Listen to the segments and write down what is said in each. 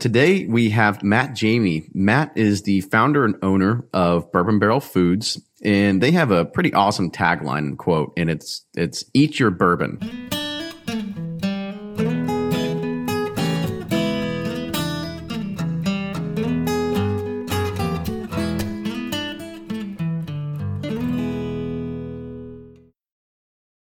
Today we have Matt Jamie. Matt is the founder and owner of Bourbon Barrel Foods, and they have a pretty awesome tagline quote, and it's it's eat your bourbon.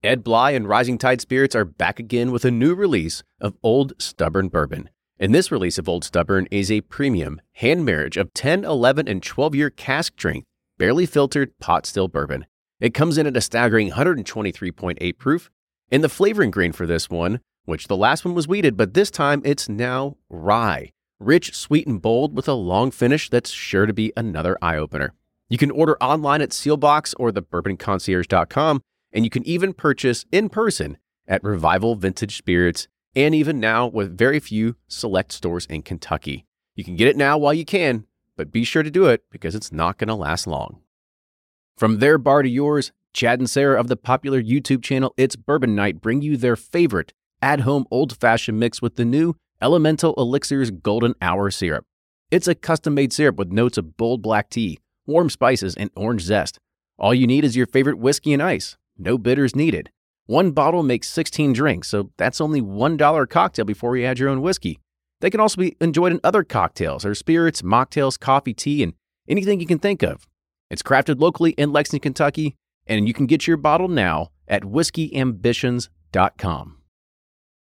Ed Bly and Rising Tide Spirits are back again with a new release of Old Stubborn Bourbon. And this release of Old Stubborn is a premium hand marriage of 10, 11, and 12 year cask strength, barely filtered pot still bourbon. It comes in at a staggering 123.8 proof, and the flavoring grain for this one, which the last one was wheated, but this time it's now rye. Rich, sweet, and bold with a long finish that's sure to be another eye opener. You can order online at Seelbach's or thebourbonconcierge.com and you can even purchase in person at Revival Vintage Spirits and even now with very few select stores in Kentucky. You can get it now while you can, but be sure to do it because it's not going to last long. From their bar to yours, Chad and Sarah of the popular YouTube channel It's Bourbon Night bring you their favorite at home old fashioned mix with the new Elemental Elixirs Golden Hour Syrup. It's a custom made syrup with notes of bold black tea, warm spices, and orange zest. All you need is your favorite whiskey and ice. No bitters needed. One bottle makes 16 drinks, so that's only $1 a cocktail before you add your own whiskey. They can also be enjoyed in other cocktails or spirits, mocktails, coffee, tea, and anything you can think of. It's crafted locally in Lexington, Kentucky, and you can get your bottle now at whiskeyambitions.com.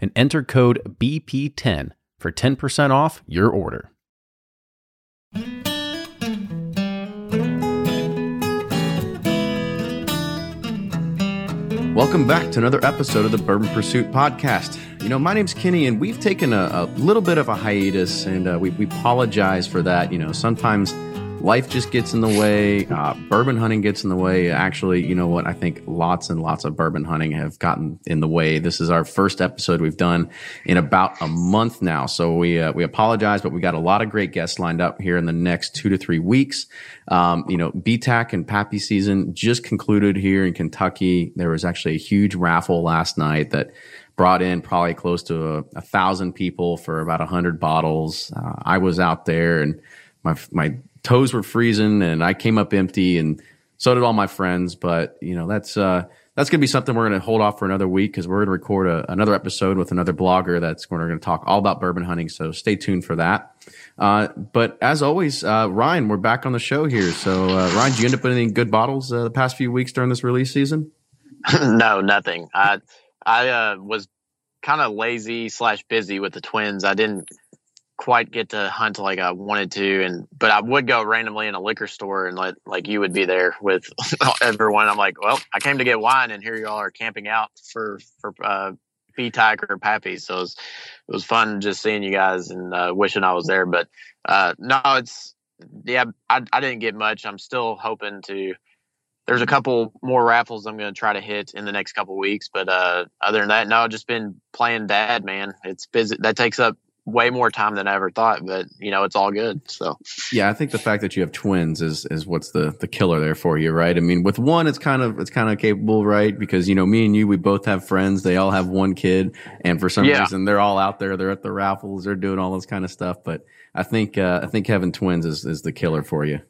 and enter code BP10 for 10% off your order. Welcome back to another episode of the Bourbon Pursuit podcast. You know, my name's Kenny, and we've taken a, a little bit of a hiatus, and uh, we, we apologize for that. You know, sometimes life just gets in the way. Uh, bourbon hunting gets in the way. Actually, you know what? I think lots and lots of bourbon hunting have gotten in the way. This is our first episode we've done in about a month now, so we uh, we apologize, but we got a lot of great guests lined up here in the next two to three weeks. Um, you know, BTAC and Pappy season just concluded here in Kentucky. There was actually a huge raffle last night that brought in probably close to a, a thousand people for about a hundred bottles. Uh, I was out there and my my toes were freezing and I came up empty and so did all my friends. But you know, that's, uh, that's going to be something we're going to hold off for another week because we're going to record a, another episode with another blogger that's going to talk all about bourbon hunting. So stay tuned for that. Uh, but as always, uh, Ryan, we're back on the show here. So, uh, Ryan, did you end up with any good bottles uh, the past few weeks during this release season? no, nothing. I, I, uh, was kind of lazy slash busy with the twins. I didn't quite get to hunt like I wanted to, and but I would go randomly in a liquor store and let like you would be there with everyone. I'm like, well, I came to get wine, and here you all are camping out for for uh, Tiger or Pappy. So it was, it was fun just seeing you guys and uh, wishing I was there. But uh, no, it's yeah, I I didn't get much. I'm still hoping to. There's a couple more raffles I'm going to try to hit in the next couple weeks, but uh, other than that, no, I've just been playing dad, man. It's busy. That takes up way more time than I ever thought, but you know, it's all good. So yeah, I think the fact that you have twins is is what's the the killer there for you, right? I mean, with one, it's kind of it's kind of capable, right? Because you know, me and you, we both have friends. They all have one kid, and for some yeah. reason, they're all out there. They're at the raffles. They're doing all this kind of stuff. But I think uh, I think having twins is is the killer for you.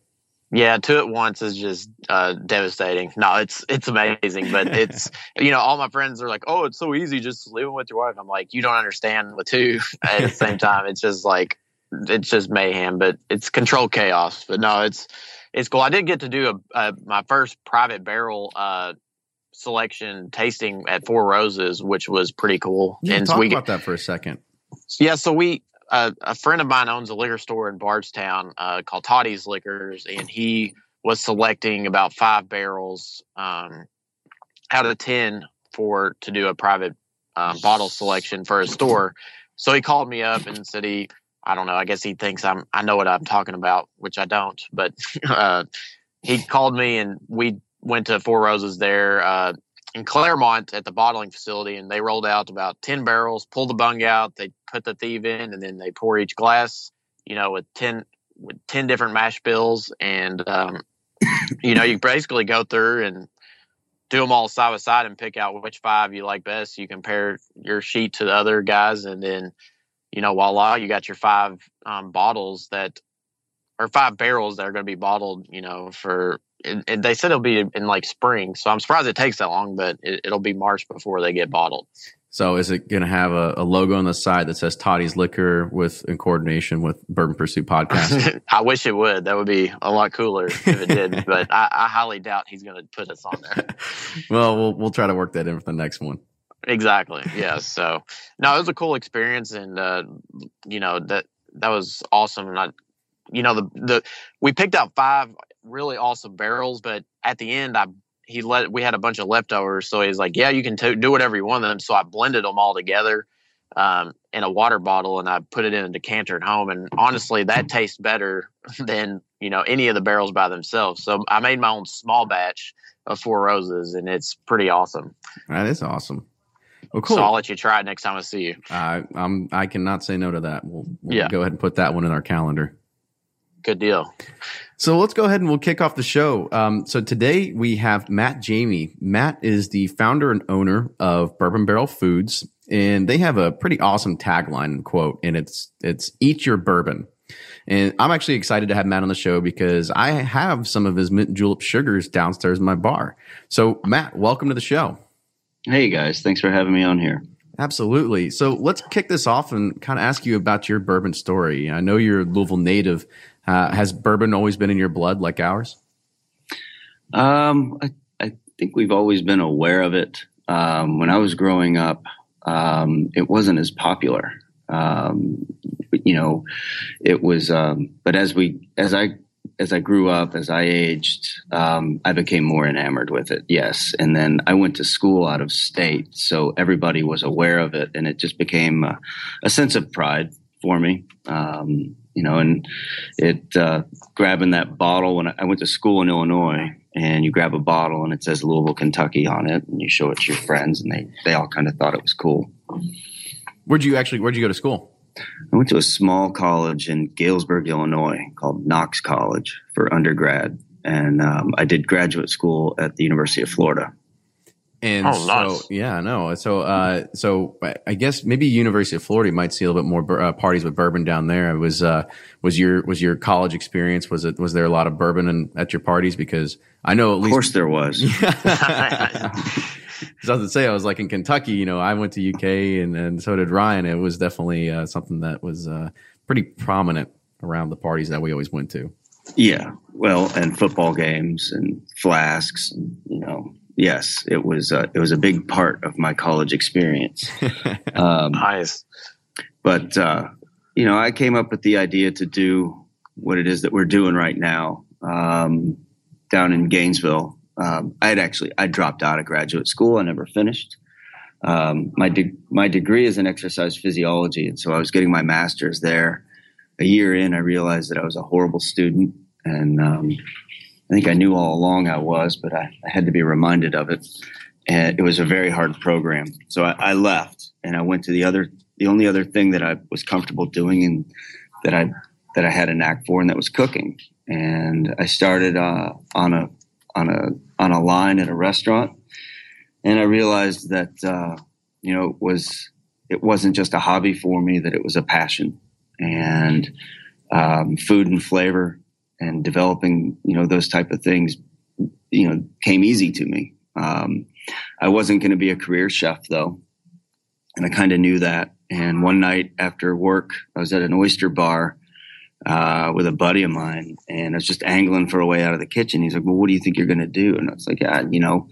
Yeah, two at once is just uh, devastating. No, it's it's amazing, but it's you know all my friends are like, oh, it's so easy, just living with your wife. I'm like, you don't understand with two at the same time. It's just like it's just mayhem, but it's controlled chaos. But no, it's it's cool. I did get to do a, a my first private barrel uh, selection tasting at Four Roses, which was pretty cool. Yeah, and talk so we, about that for a second. Yeah, so we a friend of mine owns a liquor store in Bardstown uh, called Toddy's Liquors, and he was selecting about five barrels um, out of ten for to do a private um, bottle selection for his store. So he called me up and said he, I don't know, I guess he thinks I'm, I know what I'm talking about, which I don't, but uh, he called me and we went to Four Roses there uh, in Clermont at the bottling facility, and they rolled out about ten barrels, pulled the bung out, they put the thief in, and then they pour each glass, you know, with ten with ten different mash bills, and um, you know, you basically go through and do them all side by side and pick out which five you like best. You compare your sheet to the other guys, and then you know, voila, you got your five um, bottles that or five barrels that are going to be bottled. You know, for and, they said it'll be in like spring, so I'm surprised it takes that long, but it, it'll be March before they get bottled. So is it going to have a, a, logo on the side that says Toddy's Liquor with in coordination with Bourbon Pursuit Podcast? I wish it would. That would be a lot cooler if it did, but I, I, highly doubt he's going to put us on there. well, we'll we'll try to work that in for the next one. Exactly. Yeah. So no, it was a cool experience, and uh, you know that that was awesome. And I, you know, the the we picked out five really awesome barrels, but at the end, I he let we had a bunch of leftovers, so he's like, "Yeah, you can t- do whatever you want them." So I blended them all together um, in a water bottle, and I put it in a decanter at home. And honestly, that tastes better than you know any of the barrels by themselves. So I made my own small batch of Four Roses, and it's pretty awesome. That is awesome. Well, cool. So I'll let you try it next time I see you. Uh, I'm I cannot say no to that. We'll, we'll yeah. go ahead and put that one in our calendar. Good deal. So let's go ahead and we'll kick off the show. Um, so today we have Matt Jamie. Matt is the founder and owner of Bourbon Barrel Foods, and they have a pretty awesome tagline and quote, and it's it's "Eat your bourbon." And I'm actually excited to have Matt on the show because I have some of his mint julep sugars downstairs in my bar. So Matt, welcome to the show. Hey guys, thanks for having me on here. Absolutely. So let's kick this off and kind of ask you about your bourbon story. I know you're a Louisville native. Uh, has bourbon always been in your blood like ours? Um, I, I, think we've always been aware of it. Um, when I was growing up, um, it wasn't as popular. Um, you know, it was. Um, but as we, as I, as I grew up, as I aged, um, I became more enamored with it. Yes, and then I went to school out of state, so everybody was aware of it, and it just became a, a sense of pride for me. Um, you know, and it uh, grabbing that bottle when I, I went to school in Illinois, and you grab a bottle and it says Louisville, Kentucky on it, and you show it to your friends, and they they all kind of thought it was cool. Where'd you actually? Where'd you go to school? I went to a small college in Galesburg, Illinois, called Knox College for undergrad, and um, I did graduate school at the University of Florida. And oh, so, nice. yeah, no. So, uh, so I guess maybe University of Florida might see a little bit more uh, parties with bourbon down there. It was, uh, was your, was your college experience? Was it, was there a lot of bourbon in, at your parties? Because I know at least. Of course there was. Because I was to say, I was like in Kentucky, you know, I went to UK and, and so did Ryan. It was definitely uh, something that was uh, pretty prominent around the parties that we always went to. Yeah. Well, and football games and flasks, and, you know, yes, it was uh, it was a big part of my college experience. Um, nice, but uh, you know, I came up with the idea to do what it is that we're doing right now um, down in Gainesville. Um, I had actually I dropped out of graduate school. I never finished. Um, my de- my degree is in exercise physiology, and so I was getting my master's there. A year in, I realized that I was a horrible student, and um, I think I knew all along I was, but I, I, had to be reminded of it. And it was a very hard program. So I, I, left and I went to the other, the only other thing that I was comfortable doing and that I, that I had a knack for, and that was cooking. And I started uh, on a, on a, on a line at a restaurant. And I realized that, uh, you know, it was, it wasn't just a hobby for me, that it was a passion. And um, food and flavor and developing, you know, those type of things, you know, came easy to me. Um, I wasn't going to be a career chef though. and I kind of knew that. And one night after work, I was at an oyster bar uh, with a buddy of mine, and I was just angling for a way out of the kitchen. He's like, "Well, what do you think you're going to do?" And I was like, "Yeah, you know."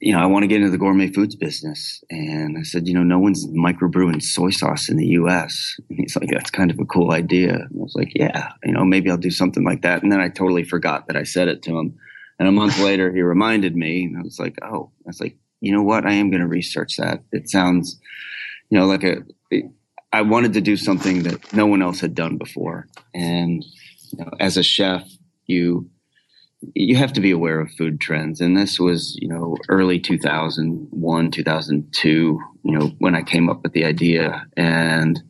You know, I want to get into the gourmet foods business. And I said, you know, no one's microbrewing soy sauce in the US. And he's like, that's kind of a cool idea. And I was like, yeah, you know, maybe I'll do something like that. And then I totally forgot that I said it to him. And a month later, he reminded me, and I was like, oh, I was like, you know what? I am going to research that. It sounds, you know, like a, I wanted to do something that no one else had done before. And you know, as a chef, you you have to be aware of food trends. And this was, you know, early 2001, 2002, you know, when I came up with the idea. And,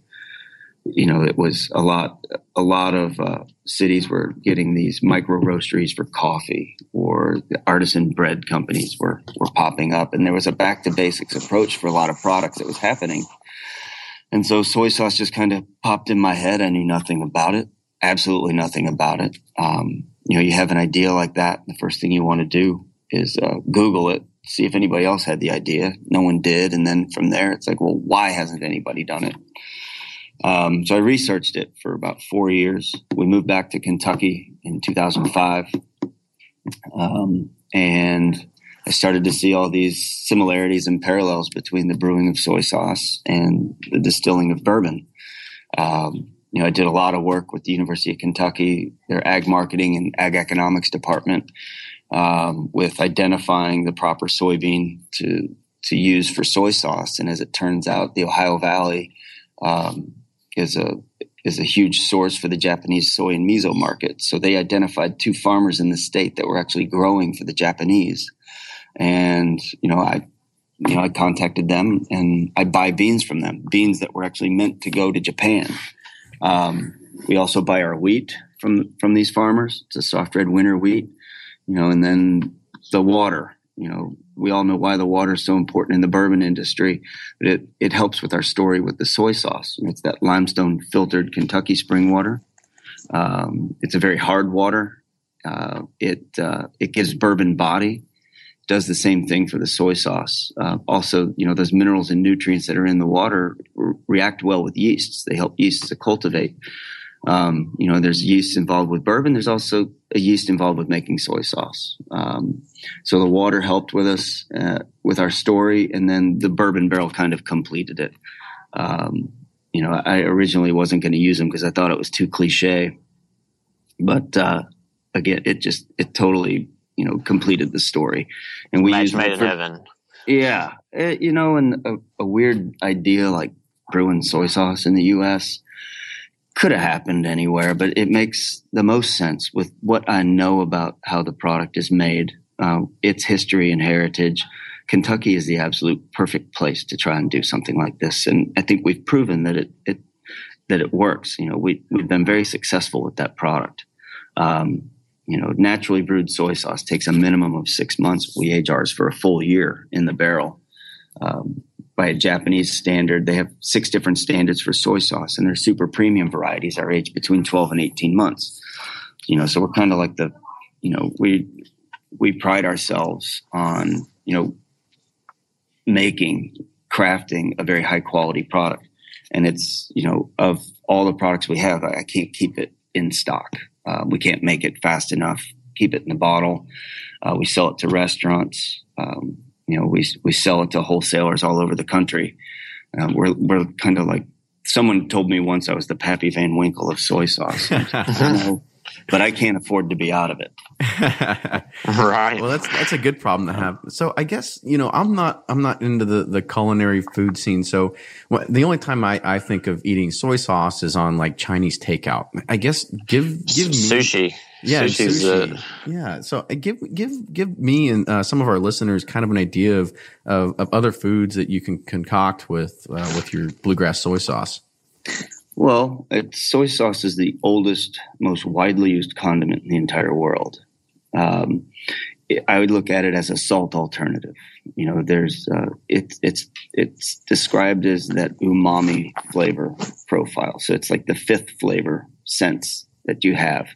you know, it was a lot, a lot of uh, cities were getting these micro roasteries for coffee or the artisan bread companies were, were popping up. And there was a back to basics approach for a lot of products that was happening. And so soy sauce just kind of popped in my head. I knew nothing about it, absolutely nothing about it. Um, you know, you have an idea like that. The first thing you want to do is uh, Google it, see if anybody else had the idea. No one did. And then from there, it's like, well, why hasn't anybody done it? Um, so I researched it for about four years. We moved back to Kentucky in 2005. Um, and I started to see all these similarities and parallels between the brewing of soy sauce and the distilling of bourbon. Um, you know, I did a lot of work with the University of Kentucky, their ag marketing and ag economics department, um, with identifying the proper soybean to to use for soy sauce. And as it turns out, the Ohio Valley um, is a is a huge source for the Japanese soy and miso market. So they identified two farmers in the state that were actually growing for the Japanese. And, you know, I, you know, I contacted them and I buy beans from them, beans that were actually meant to go to Japan. Um, we also buy our wheat from, from these farmers. It's a soft red winter wheat, you know, and then the water, you know, we all know why the water is so important in the bourbon industry, but it, it helps with our story with the soy sauce. You know, it's that limestone filtered Kentucky spring water. Um, it's a very hard water. Uh, it uh, it gives bourbon body does the same thing for the soy sauce. Uh, also, you know, those minerals and nutrients that are in the water re- react well with yeasts. They help yeasts to cultivate. Um, you know, there's yeast involved with bourbon. There's also a yeast involved with making soy sauce. Um, so the water helped with us uh, with our story, and then the bourbon barrel kind of completed it. Um, you know, I originally wasn't going to use them because I thought it was too cliche, but uh, again, it just it totally you know completed the story. And we Match made in heaven. Yeah, it, eh, you know, and a, a weird idea like brewing soy sauce in the U.S. could have happened anywhere, but it makes the most sense with what I know about how the product is made, uh, its history and heritage. Kentucky is the absolute perfect place to try and do something like this, and I think we've proven that it, it that it works. You know, we we've been very successful with that product. Um, you know, naturally brewed soy sauce takes a minimum of six months. We age ours for a full year in the barrel. Um, by a Japanese standard, they have six different standards for soy sauce, and their super premium varieties are aged between 12 and 18 months. You know, so we're kind of like the, you know, we we pride ourselves on, you know, making, crafting a very high quality product. And it's, you know, of all the products we have, I can't keep it in stock. Uh, we can't make it fast enough. Keep it in the bottle. Uh, we sell it to restaurants. Um, you know, we we sell it to wholesalers all over the country. Um, we're we're kind of like someone told me once I was the Pappy Van Winkle of soy sauce. but I can't afford to be out of it. right. Well, that's that's a good problem to have. So I guess you know I'm not I'm not into the the culinary food scene. So well, the only time I, I think of eating soy sauce is on like Chinese takeout. I guess give give me sushi. Yeah, Sushi's sushi. Yeah. So uh, give give give me and uh, some of our listeners kind of an idea of, of, of other foods that you can concoct with uh, with your bluegrass soy sauce. Well, soy sauce is the oldest, most widely used condiment in the entire world. Um, it, I would look at it as a salt alternative. You know, there's uh, it's it's it's described as that umami flavor profile. So it's like the fifth flavor sense that you have.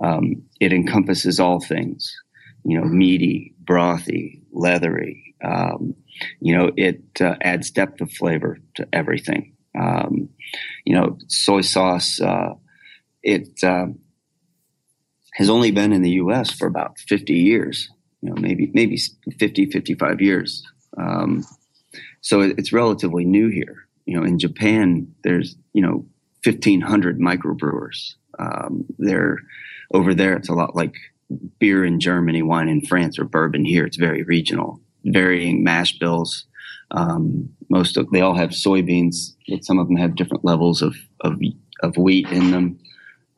Um, it encompasses all things. You know, meaty, brothy, leathery. Um, you know, it uh, adds depth of flavor to everything. Um, you know, soy sauce, uh, it uh, has only been in the U.S. for about 50 years, you know, maybe, maybe 50, 55 years. Um, so it's relatively new here. You know, in Japan, there's, you know, 1500 microbrewers. Um, they're over there. It's a lot like beer in Germany, wine in France, or bourbon here. It's very regional, varying mash bills. Um, most of they all have soybeans, but some of them have different levels of of, of wheat in them.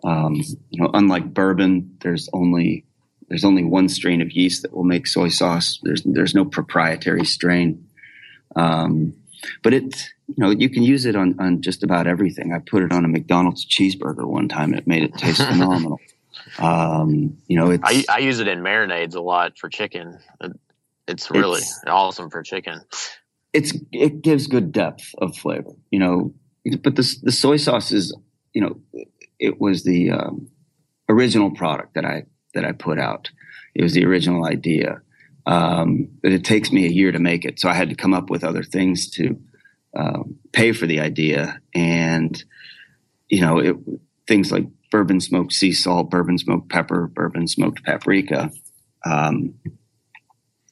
Um, you know, unlike bourbon, there's only there's only one strain of yeast that will make soy sauce. There's there's no proprietary strain. Um, but it you know you can use it on on just about everything. I put it on a McDonald's cheeseburger one time, and it made it taste phenomenal. Um, you know, it's, I, I use it in marinades a lot for chicken. It's really it's, awesome for chicken. It's it gives good depth of flavor, you know. But the the soy sauce is, you know, it was the um, original product that I that I put out. It was the original idea. Um, but it takes me a year to make it, so I had to come up with other things to um, pay for the idea, and you know, it, things like bourbon smoked sea salt, bourbon smoked pepper, bourbon smoked paprika. Um,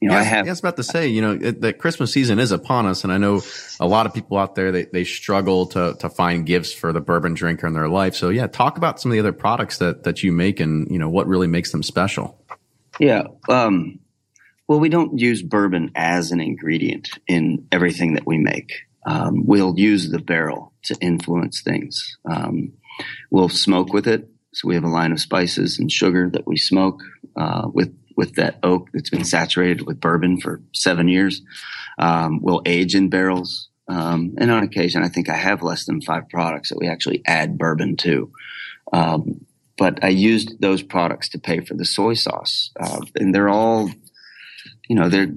you know, yeah, I have. I was about to say, you know, it, the Christmas season is upon us, and I know a lot of people out there they, they struggle to to find gifts for the bourbon drinker in their life. So, yeah, talk about some of the other products that that you make, and you know what really makes them special. Yeah, um, well, we don't use bourbon as an ingredient in everything that we make. Um, we'll use the barrel to influence things. Um, We'll smoke with it. So we have a line of spices and sugar that we smoke uh, with with that oak that's been saturated with bourbon for seven years. Um, we'll age in barrels. Um, and on occasion, I think I have less than five products that we actually add bourbon to. Um, but I used those products to pay for the soy sauce, uh, and they're all, you know, they're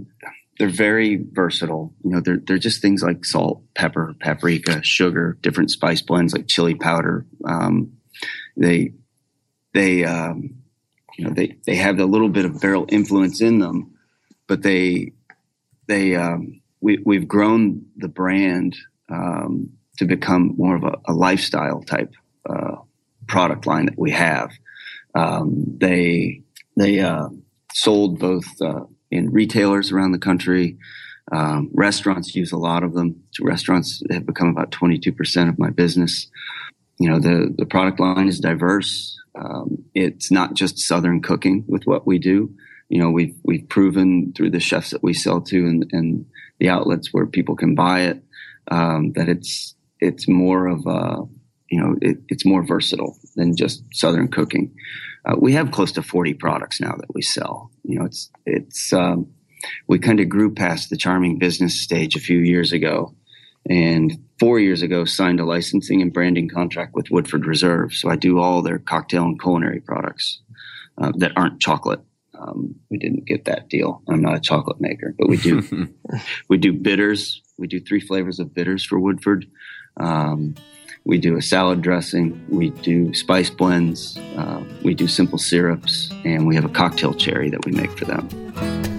they're very versatile. You know, they're they're just things like salt, pepper, paprika, sugar, different spice blends like chili powder. Um, they they um, you know they they have a little bit of barrel influence in them, but they they um, we we've grown the brand um, to become more of a, a lifestyle type uh, product line that we have. Um, they they uh, sold both. Uh, in retailers around the country. Um, restaurants use a lot of them. Restaurants have become about 22% of my business. You know, the, the product line is diverse. Um, it's not just Southern cooking with what we do. You know, we've, we've proven through the chefs that we sell to and, and the outlets where people can buy it, um, that it's, it's more of a, you know, it, it's more versatile than just Southern cooking. Uh, we have close to 40 products now that we sell. You know, it's, it's, um, we kind of grew past the charming business stage a few years ago and four years ago signed a licensing and branding contract with Woodford Reserve. So I do all their cocktail and culinary products uh, that aren't chocolate. Um, we didn't get that deal. I'm not a chocolate maker, but we do. we do bitters. We do three flavors of bitters for Woodford. Um, we do a salad dressing, we do spice blends, uh, we do simple syrups, and we have a cocktail cherry that we make for them.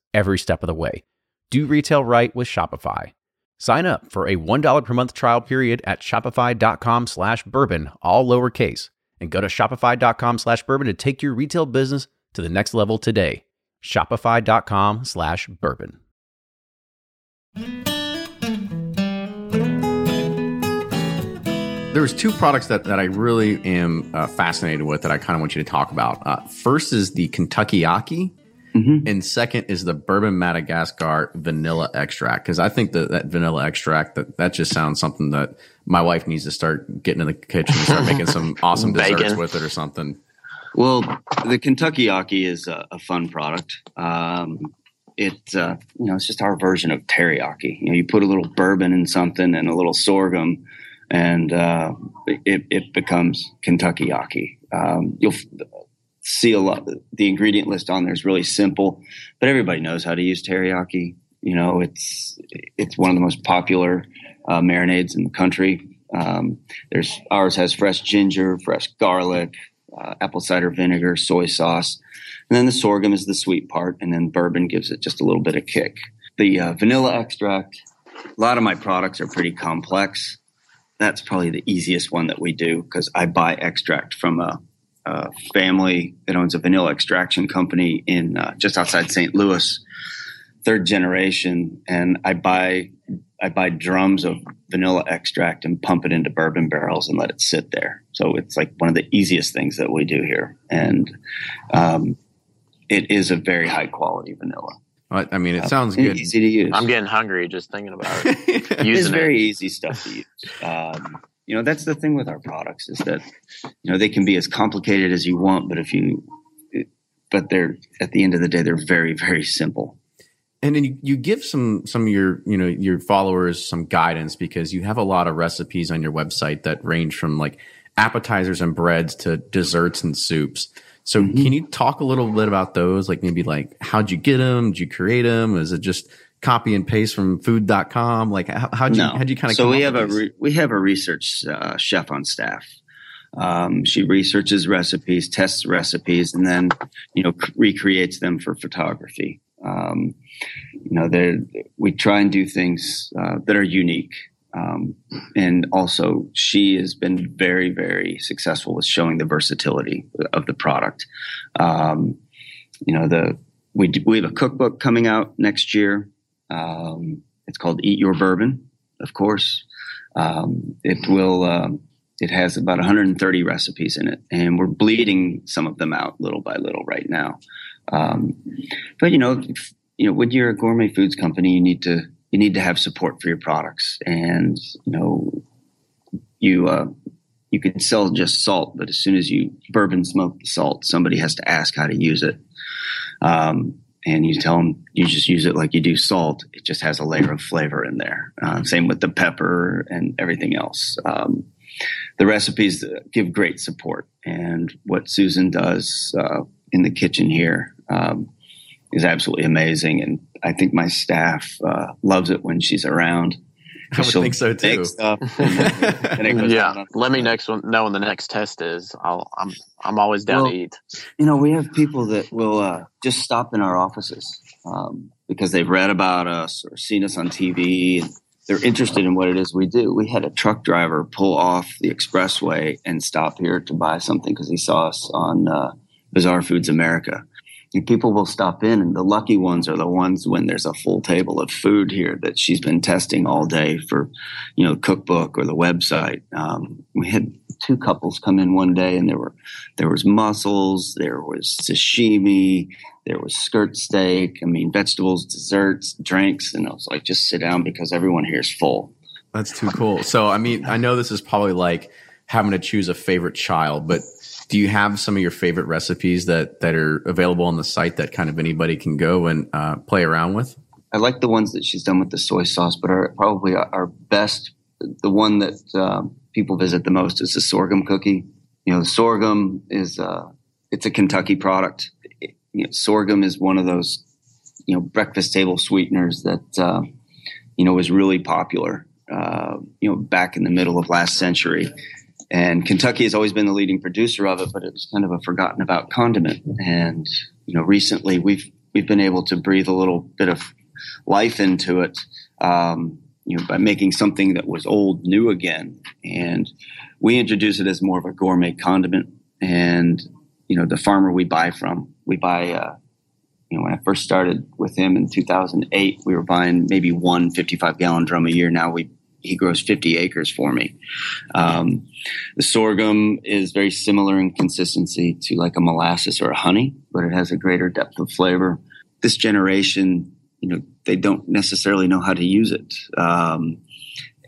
every step of the way. Do retail right with Shopify. Sign up for a $1 per month trial period at shopify.com slash bourbon, all lowercase, and go to shopify.com slash bourbon to take your retail business to the next level today. Shopify.com slash bourbon. There's two products that, that I really am uh, fascinated with that I kind of want you to talk about. Uh, first is the Kentuckyaki, mm-hmm. and second is the Bourbon Madagascar vanilla extract. Because I think that that vanilla extract that that just sounds something that my wife needs to start getting in the kitchen and start making some awesome desserts with it or something. Well, the Kentuckyaki is a, a fun product. Um, it uh, you know it's just our version of teriyaki. You know, you put a little bourbon in something and a little sorghum and uh, it, it, becomes Kentuckyaki. Um, you'll see a lot. The ingredient list on there is really simple, but everybody knows how to use teriyaki. You know, it's it's one of the most popular uh, marinades in the country. Um, there's ours has fresh ginger, fresh garlic, uh, apple cider vinegar, soy sauce, and then the sorghum is the sweet part, and then bourbon gives it just a little bit of kick. The uh, vanilla extract. A lot of my products are pretty complex that's probably the easiest one that we do because I buy extract from a, a, family that owns a vanilla extraction company in uh, just outside St. Louis, third generation, and I buy I buy drums of vanilla extract and pump it into bourbon barrels and let it sit there. So it's like one of the easiest things that we do here, and um, it is a very high quality vanilla. I mean, it sounds good. Easy to use. I'm getting hungry just thinking about it. it's very it. easy stuff to use. Um, you know, that's the thing with our products is that you know they can be as complicated as you want, but if you, but they're at the end of the day, they're very very simple. And then you, you give some some of your you know your followers some guidance because you have a lot of recipes on your website that range from like appetizers and breads to desserts and soups. So mm-hmm. can you talk a little bit about those? Like maybe like how'd you get them? Did you create them? Is it just copy and paste from food.com? Like how, how'd you, no. how'd you kind of, so we have a, re- we have a research uh, chef on staff. Um, she researches recipes, tests recipes, and then, you know, c- recreates them for photography. Um, you know, we try and do things uh, that are unique. Um, and also, she has been very, very successful with showing the versatility of the product. Um, you know, the we we have a cookbook coming out next year. Um, it's called Eat Your Bourbon, of course. Um, it will. Um, it has about 130 recipes in it, and we're bleeding some of them out little by little right now. Um, but you know, if, you know, when you're a gourmet foods company, you need to you need to have support for your products. And, you know, you, uh, you can sell just salt, but as soon as you bourbon smoke the salt, somebody has to ask how to use it. Um, and you tell them you just use it like you do salt. It just has a layer of flavor in there. Uh, same with the pepper and everything else. Um, the recipes give great support, and what Susan does uh, in the kitchen here um, is absolutely amazing. And I think my staff uh, loves it when she's around. I would think so too. yeah, let me next one know when the next test is. I'll, I'm I'm always down well, to eat. You know, we have people that will uh, just stop in our offices um, because they've read about us or seen us on TV and they're interested in what it is we do. We had a truck driver pull off the expressway and stop here to buy something because he saw us on uh, Bizarre Foods America people will stop in and the lucky ones are the ones when there's a full table of food here that she's been testing all day for you know cookbook or the website. Um, we had two couples come in one day and there were there was mussels there was sashimi there was skirt steak i mean vegetables desserts drinks and i was like just sit down because everyone here is full. That's too cool. So i mean i know this is probably like having to choose a favorite child but do you have some of your favorite recipes that that are available on the site that kind of anybody can go and uh, play around with? I like the ones that she's done with the soy sauce, but our, probably our best, the one that uh, people visit the most is the sorghum cookie. You know, the sorghum is uh, it's a Kentucky product. It, you know, sorghum is one of those you know breakfast table sweeteners that uh, you know was really popular. Uh, you know, back in the middle of last century, and Kentucky has always been the leading producer of it, but it was kind of a forgotten about condiment. And you know, recently we've we've been able to breathe a little bit of life into it. Um, you know, by making something that was old new again, and we introduce it as more of a gourmet condiment. And you know, the farmer we buy from, we buy. Uh, you know, when I first started with him in 2008, we were buying maybe one 55 gallon drum a year. Now we he grows 50 acres for me. Um, the sorghum is very similar in consistency to like a molasses or a honey, but it has a greater depth of flavor. This generation, you know, they don't necessarily know how to use it. Um,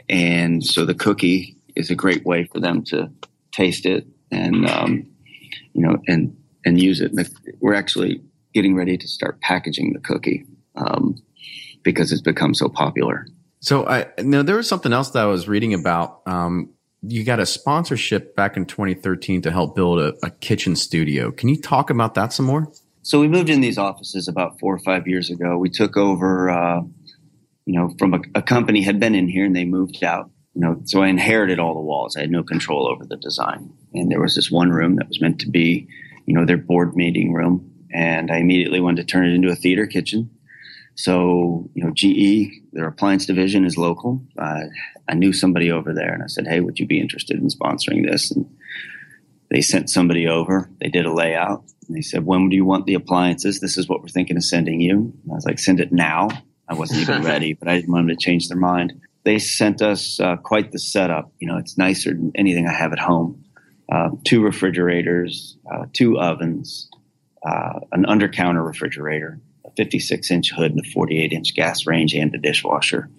and so the cookie is a great way for them to taste it and, um, you know, and, and use it. We're actually getting ready to start packaging the cookie um, because it's become so popular. So I know there was something else that I was reading about. Um, you got a sponsorship back in 2013 to help build a, a, kitchen studio. Can you talk about that some more? So we moved in these offices about four or five years ago. We took over, uh, you know, from a, a, company had been in here and they moved out. You know, so I inherited all the walls. I had no control over the design, and there was this one room that was meant to be, you know, their board meeting room, and I immediately wanted to turn it into a theater kitchen. So, you know, GE, their appliance division is local. Uh, I knew somebody over there and I said, Hey, would you be interested in sponsoring this? And they sent somebody over. They did a layout. And they said, When do you want the appliances? This is what we're thinking of sending you. And I was like, Send it now. I wasn't even ready, but I didn't want them to change their mind. They sent us uh, quite the setup. You know, it's nicer than anything I have at home. Uh, two refrigerators, uh, two ovens, uh, an under counter refrigerator, 56 inch hood and a 48 inch gas range and a dishwasher.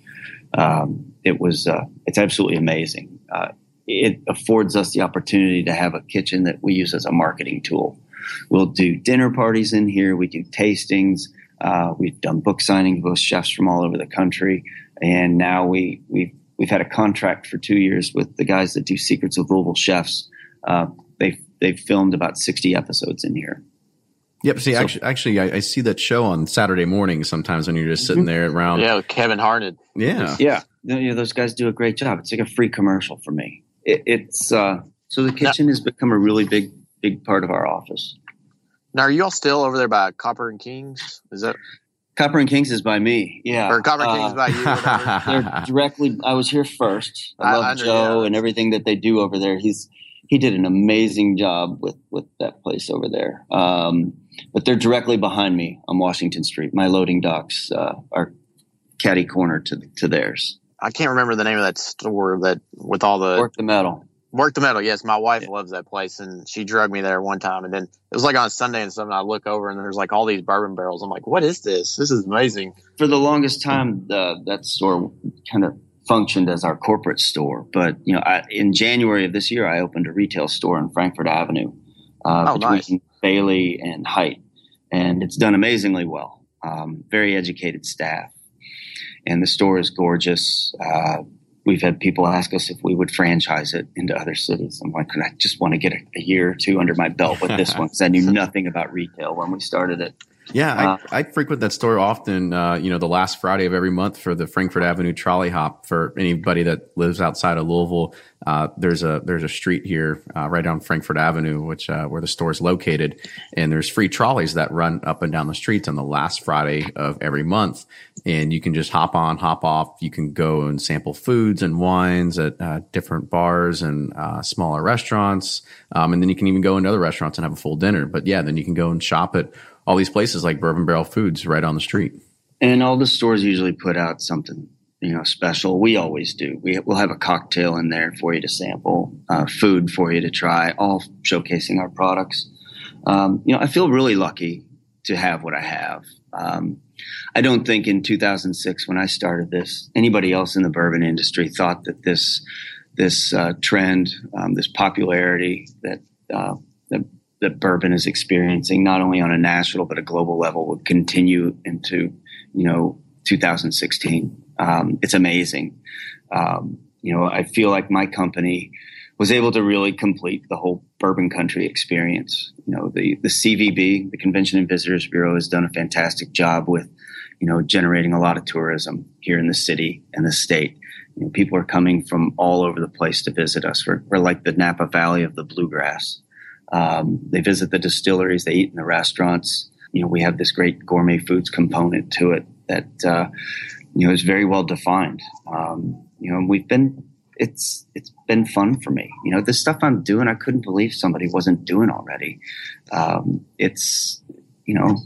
Um, it was, uh, it's absolutely amazing. Uh, it affords us the opportunity to have a kitchen that we use as a marketing tool. We'll do dinner parties in here. We do tastings. Uh, we've done book signings with chefs from all over the country, and now we we've we've had a contract for two years with the guys that do Secrets of Louisville Chefs. Uh, they've they've filmed about sixty episodes in here. Yep. See, so, actually, actually, I, I, see that show on Saturday morning sometimes when you're just sitting mm-hmm. there around. Yeah, Kevin Harned. Yeah, yeah, yeah. Those guys do a great job. It's like a free commercial for me. It, it's uh, so the kitchen now, has become a really big, big part of our office. Now, are you all still over there by Copper and Kings? Is that Copper and Kings is by me. Yeah, or Copper and uh, Kings by you. they're directly. I was here first. I love I, I Joe yeah. and everything that they do over there. He's he did an amazing job with with that place over there. Um, but they're directly behind me on Washington Street. My loading docks uh, are caddy corner to to theirs. I can't remember the name of that store that with all the work the metal. Work the metal. Yes, my wife yeah. loves that place, and she drugged me there one time. And then it was like on Sunday and something. I look over and there's like all these bourbon barrels. I'm like, what is this? This is amazing. For the longest time, uh, that store kind of functioned as our corporate store. But you know, I, in January of this year, I opened a retail store in Frankfort Avenue uh, oh, between nice. Bayly and Hite, and it's done amazingly well. Um, very educated staff, and the store is gorgeous. Uh, we've had people ask us if we would franchise it into other cities. I'm like, I just want to get a, a year or two under my belt with this one because I knew nothing about retail when we started it. Yeah, I, uh, I, frequent that store often. Uh, you know, the last Friday of every month for the Frankfort Avenue trolley hop. For anybody that lives outside of Louisville, uh, there's a there's a street here uh, right on Frankfort Avenue, which uh, where the store is located, and there's free trolleys that run up and down the streets on the last Friday of every month, and you can just hop on, hop off. You can go and sample foods and wines at uh, different bars and smaller restaurants, um, and then you can even go into other restaurants and have a full dinner. But yeah, then you can go and shop at all these places like Bourbon Barrel Foods right on the street. And all the stores usually put out something you know special. We always do. We will have a cocktail in there for you to sample, uh, food for you to try, all showcasing our products. Um, you know, I feel really lucky to have what I have. Um, I don't think in 2006 when I started this, anybody else in the bourbon industry thought that this this uh, trend, um, this popularity that uh, that bourbon is experiencing, not only on a national but a global level, would continue into you know 2016. Um, it's amazing. Um, you know, I feel like my company was able to really complete the whole bourbon country experience. You know, the, the CVB, the Convention and Visitors Bureau has done a fantastic job with, you know, generating a lot of tourism here in the city and the state. You know, people are coming from all over the place to visit us. We're, we're like the Napa Valley of the bluegrass. Um, they visit the distilleries, they eat in the restaurants. You know, we have this great gourmet foods component to it that, uh, you know, is very well defined. Um, you know, we've been it's it's been fun for me. You know, the stuff I'm doing, I couldn't believe somebody wasn't doing already. Um, it's you know,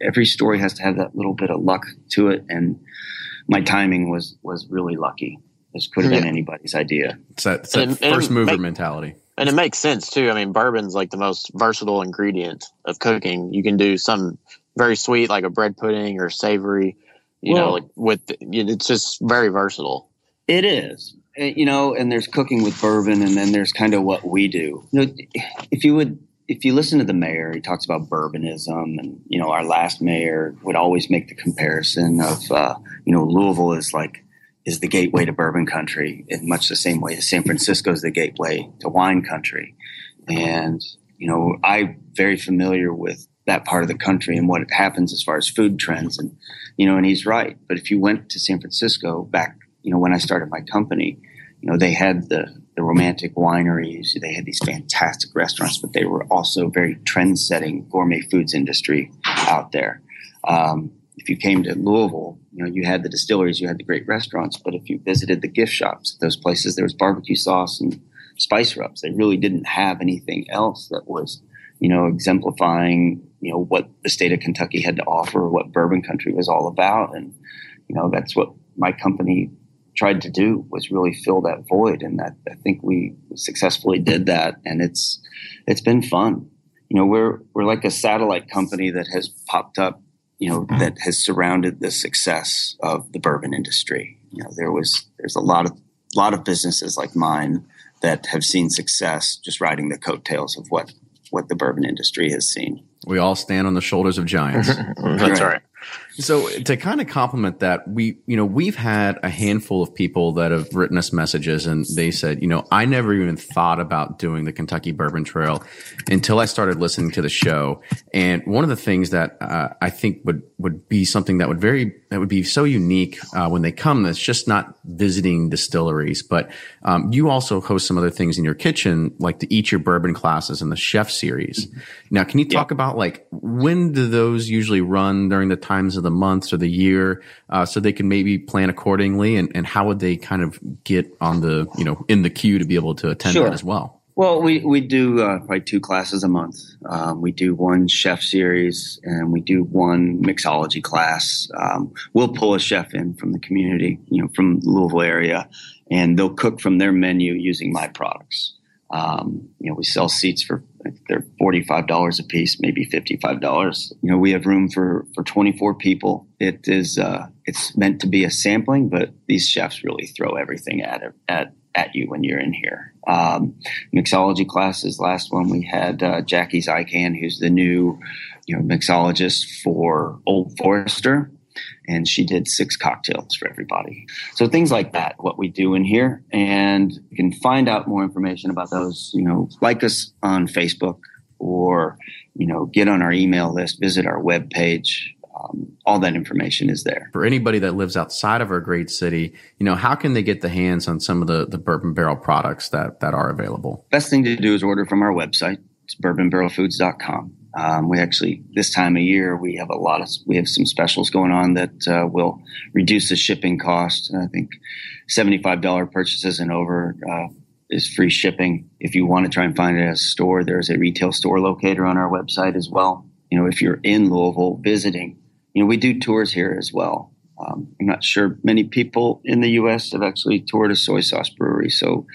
every story has to have that little bit of luck to it, and my timing was was really lucky. This could have been anybody's idea. It's that, it's that And- first and mover make- mentality. And it makes sense too. I mean, bourbon's like the most versatile ingredient of cooking. You can do some very sweet, like a bread pudding, or savory. You know, like with it's just very versatile. It is, you know, and there's cooking with bourbon, and then there's kind of what we do. You know, if you would, if you listen to the mayor, he talks about bourbonism, and you know, our last mayor would always make the comparison of, uh, you know, Louisville is like is the gateway to bourbon country in much the same way as San Francisco is the gateway to wine country, and you know, I'm very familiar with that part of the country and what happens as far as food trends, and you know, and he's right. But if you went to San Francisco back you know, when I started my company, you know, they had the, the romantic wineries, they had these fantastic restaurants, but they were also very trend setting gourmet foods industry out there. Um, if you came to Louisville, you know, you had the distilleries, you had the great restaurants, but if you visited the gift shops, those places, there was barbecue sauce and spice rubs. They really didn't have anything else that was, you know, exemplifying, you know, what the state of Kentucky had to offer, what bourbon country was all about. And, you know, that's what my company tried to do was really fill that void and that I think we successfully did that and it's it's been fun. You know, we're we're like a satellite company that has popped up, you know, mm-hmm. that has surrounded the success of the bourbon industry. You know, there was there's a lot of lot of businesses like mine that have seen success just riding the coattails of what what the bourbon industry has seen. We all stand on the shoulders of giants. That's Right. right. So to kind of complement that, we, you know, we've had a handful of people that have written us messages and they said, you know, I never even thought about doing the Kentucky Bourbon Trail until I started listening to the show. And one of the things that uh, I think would, would be something that would very, that would be so unique uh, when they come, that's just not visiting distilleries, but um, you also host some other things in your kitchen, like the Eat Your Bourbon classes and the Chef series. Now, can you talk about like when do those usually run during the times of the months or the year, uh, so they can maybe plan accordingly, and, and how would they kind of get on the you know in the queue to be able to attend Sure. that as well? Well, we, we do uh, probably two classes a month. Um, we do one chef series and we do one mixology class. Um, we'll pull a chef in from the community, you know, from the Louisville area, and they'll cook from their menu using my products. Um, you know, we sell seats for they're forty five dollars a piece, maybe fifty five dollars. You know, we have room for for twenty four people. It is uh, it's meant to be a sampling, but these chefs really throw everything at it, at at you when you're in here. Um, mixology classes. Last one we had uh, Jackie who's the new you know mixologist for Old Forester and she did six cocktails for everybody. So things like that, what we do in here, and you can find out more information about those. You know, like us on Facebook or you know get on our email list, visit our webpage. Um, all that information is there. For anybody that lives outside of our great city, you know, how can they get the hands on some of the the bourbon barrel products that that are available? Best thing to do is order from our website. It's bourbonbarrelfoods.com. Um, we actually this time of year we have a lot of we have some specials going on that uh, will reduce the shipping cost. And I think seventy five dollar purchases and over uh, is free shipping. If you want to try and find it at a store, there's a retail store locator on our website as well. You know, if you're in Louisville visiting, you know we do tours here as well. Um, I'm not sure many people in the U.S. have actually toured a soy sauce brewery, so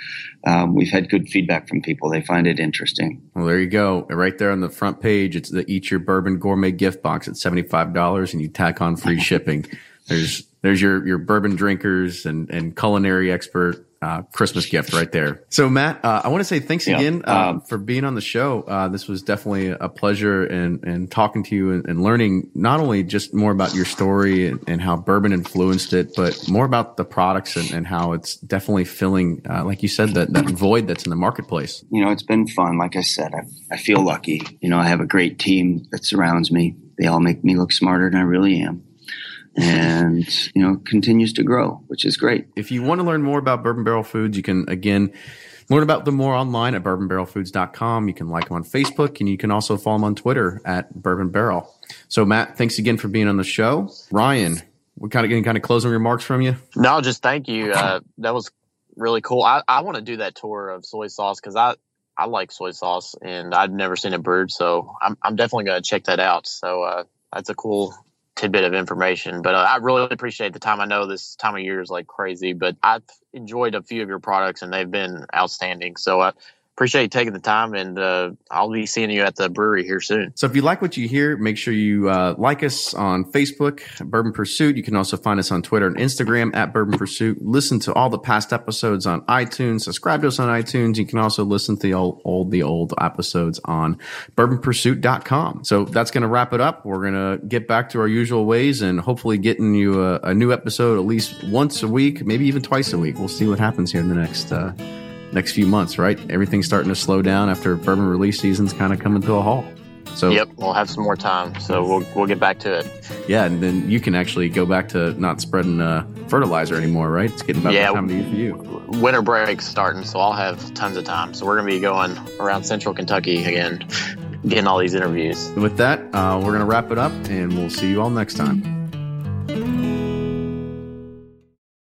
um, we've had good feedback from people. They find it interesting. Well, there you go. Right there on the front page, it's the Eat Your Bourbon Gourmet gift box at $75 and you tack on free shipping. There's there's your your bourbon drinkers and and culinary expert uh, Christmas gift right there. So Matt, uh, I want to say thanks Yeah, again uh, um, for being on the show. Uh, this was definitely a pleasure and and talking to you and, and learning not only just more about your story and, and how bourbon influenced it, but more about the products and, and how it's definitely filling, uh, like you said, that that void that's in the marketplace. you know, it's been fun. Like I said, I, I feel lucky. You know, I have a great team that surrounds me. They all make me look smarter than I really am. And, you know, continues to grow, which is great. If you want to learn more about Bourbon Barrel Foods, you can again learn about them more online at bourbonbarrelfoods.com. You can like them on Facebook and you can also follow them on Twitter at Bourbon Barrel. So Matt, thanks again for being on the show. Ryan, we're kind of getting kind of closing remarks from you. No, just thank you. Uh, that was really cool. I, I want to do that tour of soy sauce because I, I like soy sauce and I've never seen it brewed. So I'm, I'm definitely going to check that out. So uh, that's a cool tidbit of information. But uh, I really appreciate the time. I know this time of year is like crazy, but I've enjoyed a few of your products and they've been outstanding. So I appreciate you taking the time and uh, I'll be seeing you at the brewery here soon. So if you like what you hear, make sure you uh, like us on Facebook, Bourbon Pursuit. You can also find us on Twitter and Instagram at Bourbon Pursuit. Listen to all the past episodes on iTunes. Subscribe to us on iTunes. You can also listen to the old, old the old episodes on bourbonpursuit.com. So that's going to wrap it up. We're going to get back to our usual ways and hopefully getting you a, a new episode at least once a week, maybe even twice a week. We'll see what happens here in the next uh, next few months. Right, everything's starting to slow down after bourbon release season's kind of coming to a halt. So Yep, we'll have some more time, so we'll we'll get back to it. yeah, and then you can actually go back to not spreading uh, fertilizer anymore, right? It's getting about Yeah. time the for you. Winter break's starting, so I'll have tons of time. So we're gonna be going around Central Kentucky again, getting all these interviews. With that, uh, we're gonna wrap it up, and we'll see you all next time.